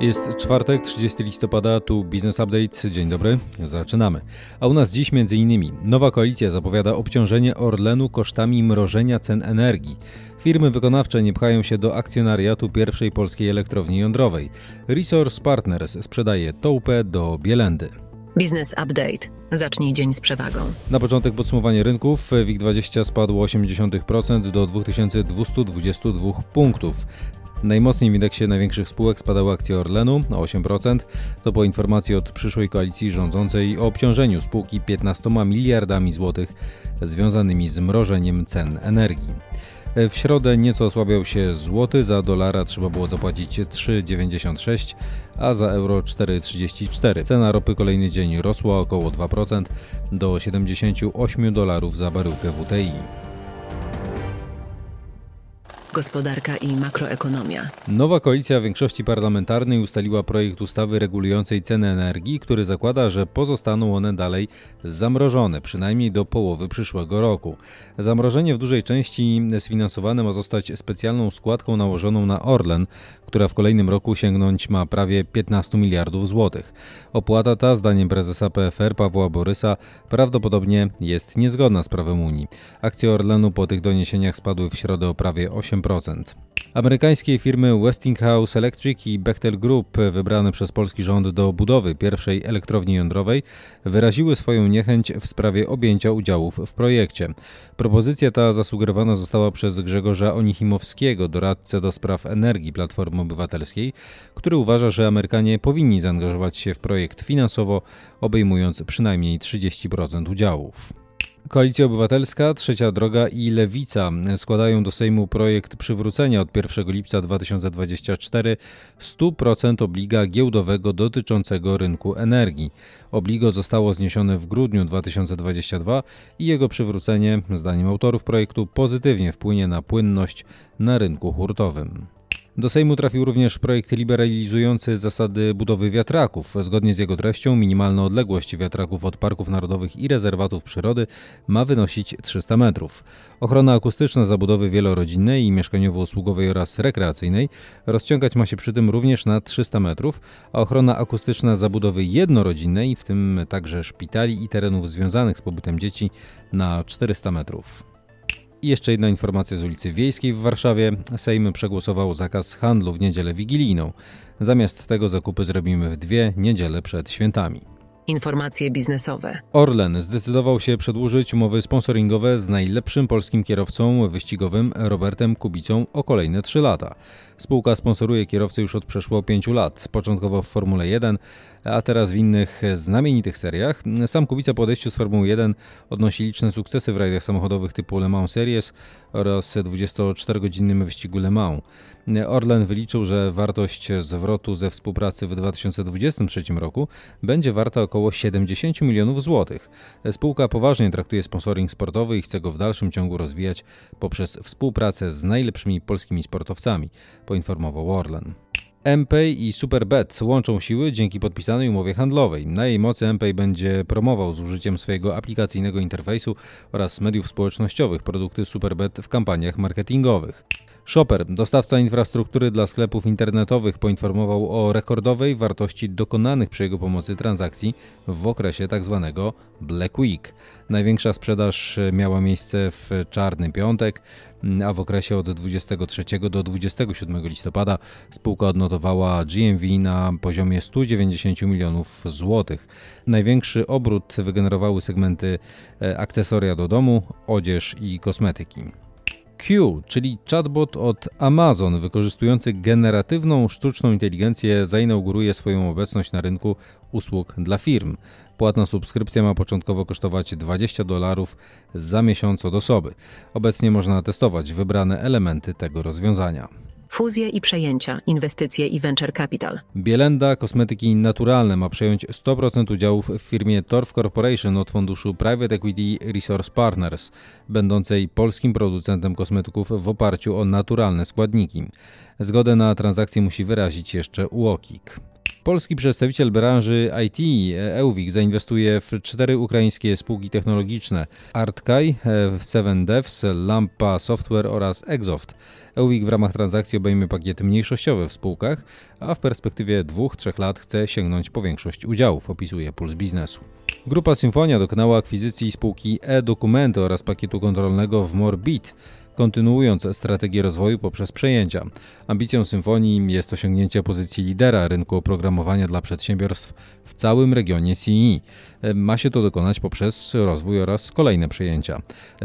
Jest czwartek, 30 listopada, tu Business Update. Dzień dobry, zaczynamy. A u nas dziś m.in. nowa koalicja zapowiada obciążenie Orlenu kosztami mrożenia cen energii. Firmy wykonawcze nie pchają się do akcjonariatu pierwszej polskiej elektrowni jądrowej. Resource Partners sprzedaje Toupę do Bielendy. Business Update. Zacznij dzień z przewagą. Na początek podsumowanie rynków. WIG20 spadł 0,8% do 2222 punktów. Najmocniej w indeksie największych spółek spadały akcje Orlenu o 8%. To po informacji od przyszłej koalicji rządzącej o obciążeniu spółki 15 miliardami złotych związanymi z mrożeniem cen energii. W środę nieco osłabiał się złoty, za dolara trzeba było zapłacić 3,96, a za euro 4,34. Cena ropy kolejny dzień rosła około 2% do 78 dolarów za baryłkę WTI. Gospodarka i makroekonomia. Nowa koalicja większości parlamentarnej ustaliła projekt ustawy regulującej ceny energii, który zakłada, że pozostaną one dalej zamrożone, przynajmniej do połowy przyszłego roku. Zamrożenie w dużej części sfinansowane ma zostać specjalną składką nałożoną na Orlen, która w kolejnym roku sięgnąć ma prawie 15 miliardów złotych. Opłata ta, zdaniem prezesa PFR Pawła Borysa, prawdopodobnie jest niezgodna z prawem Unii. Akcje Orlenu po tych doniesieniach spadły w środę o prawie 8%. Amerykańskie firmy Westinghouse Electric i Bechtel Group, wybrane przez polski rząd do budowy pierwszej elektrowni jądrowej, wyraziły swoją niechęć w sprawie objęcia udziałów w projekcie. Propozycja ta zasugerowana została przez Grzegorza Onichimowskiego, doradcę do spraw energii Platformy Obywatelskiej, który uważa, że Amerykanie powinni zaangażować się w projekt finansowo, obejmując przynajmniej 30% udziałów. Koalicja Obywatelska, Trzecia Droga i Lewica składają do Sejmu projekt przywrócenia od 1 lipca 2024 100% obliga giełdowego dotyczącego rynku energii. Obligo zostało zniesione w grudniu 2022 i jego przywrócenie, zdaniem autorów projektu, pozytywnie wpłynie na płynność na rynku hurtowym. Do Sejmu trafił również projekt liberalizujący zasady budowy wiatraków. Zgodnie z jego treścią minimalna odległość wiatraków od parków narodowych i rezerwatów przyrody ma wynosić 300 metrów. Ochrona akustyczna zabudowy wielorodzinnej i mieszkaniowo-usługowej oraz rekreacyjnej rozciągać ma się przy tym również na 300 metrów, a ochrona akustyczna zabudowy jednorodzinnej, w tym także szpitali i terenów związanych z pobytem dzieci na 400 metrów. I jeszcze jedna informacja z ulicy Wiejskiej w Warszawie. Sejm przegłosował zakaz handlu w niedzielę wigilijną. Zamiast tego zakupy zrobimy w dwie niedziele przed świętami. Informacje biznesowe. Orlen zdecydował się przedłużyć umowy sponsoringowe z najlepszym polskim kierowcą wyścigowym Robertem Kubicą o kolejne 3 lata. Spółka sponsoruje kierowcę już od przeszło 5 lat, początkowo w Formule 1, a teraz w innych znamienitych seriach. Sam Kubica po odejściu z Formuły 1 odnosi liczne sukcesy w rajdach samochodowych typu Le Mans Series oraz 24-godzinnym wyścigu Le Mans. Orlen wyliczył, że wartość zwrotu ze współpracy w 2023 roku będzie warta około 70 milionów złotych. Spółka poważnie traktuje sponsoring sportowy i chce go w dalszym ciągu rozwijać poprzez współpracę z najlepszymi polskimi sportowcami, poinformował Orlen. MPay i Superbet łączą siły dzięki podpisanej umowie handlowej. Na jej mocy MPay będzie promował z użyciem swojego aplikacyjnego interfejsu oraz mediów społecznościowych produkty Superbet w kampaniach marketingowych. Shopper, dostawca infrastruktury dla sklepów internetowych, poinformował o rekordowej wartości dokonanych przy jego pomocy transakcji w okresie tzw. Tak Black Week. Największa sprzedaż miała miejsce w czarny piątek, a w okresie od 23 do 27 listopada spółka odnotowała GMV na poziomie 190 milionów złotych. Największy obrót wygenerowały segmenty e, akcesoria do domu, odzież i kosmetyki. Q, czyli chatbot od Amazon wykorzystujący generatywną sztuczną inteligencję zainauguruje swoją obecność na rynku usług dla firm. Płatna subskrypcja ma początkowo kosztować 20 dolarów za miesiąc od osoby. Obecnie można testować wybrane elementy tego rozwiązania. Fuzje i przejęcia, inwestycje i venture capital. Bielenda Kosmetyki Naturalne ma przejąć 100% udziałów w firmie Torf Corporation od funduszu Private Equity Resource Partners, będącej polskim producentem kosmetyków w oparciu o naturalne składniki. Zgodę na transakcję musi wyrazić jeszcze UOKiK. Polski przedstawiciel branży IT Euvik zainwestuje w cztery ukraińskie spółki technologiczne Artkay, Seven Devs, Lampa Software oraz Exoft. Euvik w ramach transakcji obejmie pakiety mniejszościowe w spółkach, a w perspektywie dwóch, trzech lat chce sięgnąć po większość udziałów, opisuje Puls Biznesu. Grupa Symfonia dokonała akwizycji spółki e-dokumenty oraz pakietu kontrolnego w Morbit kontynuując strategię rozwoju poprzez przejęcia. Ambicją Symfonii jest osiągnięcie pozycji lidera rynku oprogramowania dla przedsiębiorstw w całym regionie CE. Ma się to dokonać poprzez rozwój oraz kolejne przejęcia.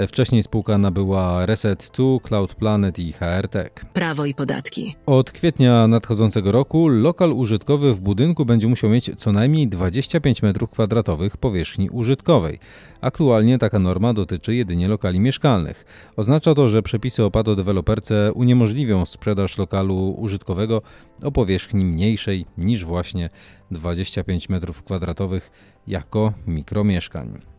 Wcześniej spółka nabyła Reset2, Cloud Planet i HR Tech. Prawo i podatki. Od kwietnia nadchodzącego roku lokal użytkowy w budynku będzie musiał mieć co najmniej 25 m2 powierzchni użytkowej. Aktualnie taka norma dotyczy jedynie lokali mieszkalnych. Oznacza to, że przepisy o deweloperce uniemożliwią sprzedaż lokalu użytkowego o powierzchni mniejszej niż właśnie 25 m2 jako mikromieszkań.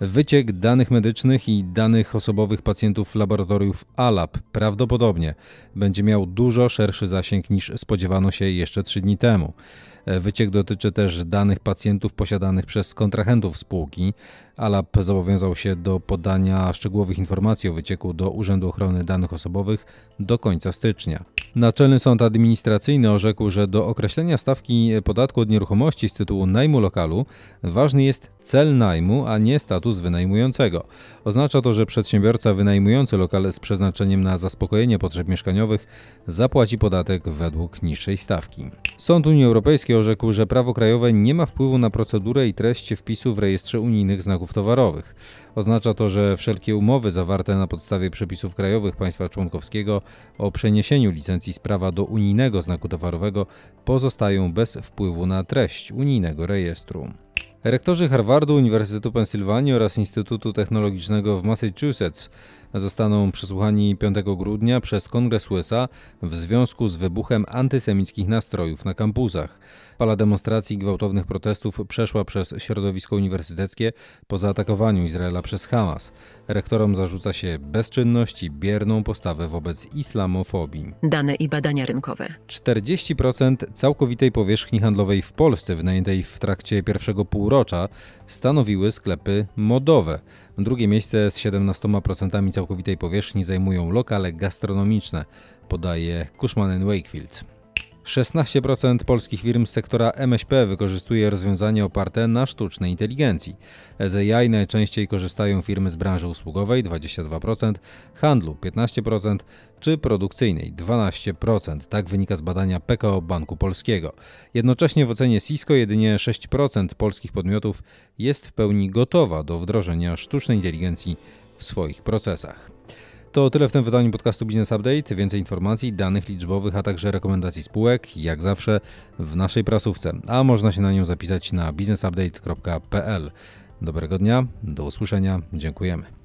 Wyciek danych medycznych i danych osobowych pacjentów laboratoriów ALAB prawdopodobnie będzie miał dużo szerszy zasięg niż spodziewano się jeszcze 3 dni temu. Wyciek dotyczy też danych pacjentów posiadanych przez kontrahentów spółki. ALAB zobowiązał się do podania szczegółowych informacji o wycieku do Urzędu Ochrony Danych Osobowych do końca stycznia. Naczelny Sąd Administracyjny orzekł, że do określenia stawki podatku od nieruchomości z tytułu najmu lokalu ważny jest cel najmu, a nie status wynajmującego. Oznacza to, że przedsiębiorca wynajmujący lokal z przeznaczeniem na zaspokojenie potrzeb mieszkaniowych zapłaci podatek według niższej stawki. Sąd Unii Europejskiej orzekł, że prawo krajowe nie ma wpływu na procedurę i treść wpisu w rejestrze unijnych znaków towarowych. Oznacza to, że wszelkie umowy zawarte na podstawie przepisów krajowych państwa członkowskiego o przeniesieniu licencji z prawa do unijnego znaku towarowego pozostają bez wpływu na treść unijnego rejestru. Rektorzy Harvardu, Uniwersytetu Pensylwanii oraz Instytutu Technologicznego w Massachusetts zostaną przesłuchani 5 grudnia przez Kongres USA w związku z wybuchem antysemickich nastrojów na kampusach. Fala demonstracji i gwałtownych protestów przeszła przez środowisko uniwersyteckie po zaatakowaniu Izraela przez Hamas. Rektorom zarzuca się bezczynność i bierną postawę wobec islamofobii. Dane i badania rynkowe. 40% całkowitej powierzchni handlowej w Polsce wynajętej w trakcie pierwszego półrocza stanowiły sklepy modowe. Drugie miejsce z 17% całkowitej powierzchni zajmują lokale gastronomiczne, podaje Cushman Wakefield. 16% polskich firm z sektora MŚP wykorzystuje rozwiązania oparte na sztucznej inteligencji. Z AI najczęściej korzystają firmy z branży usługowej 22%, handlu 15% czy produkcyjnej 12%. Tak wynika z badania PKO Banku Polskiego. Jednocześnie w ocenie Cisco jedynie 6% polskich podmiotów jest w pełni gotowa do wdrożenia sztucznej inteligencji w swoich procesach. To tyle w tym wydaniu podcastu Business Update. Więcej informacji, danych liczbowych, a także rekomendacji spółek, jak zawsze w naszej prasówce, a można się na nią zapisać na businessupdate.pl. Dobrego dnia, do usłyszenia, dziękujemy.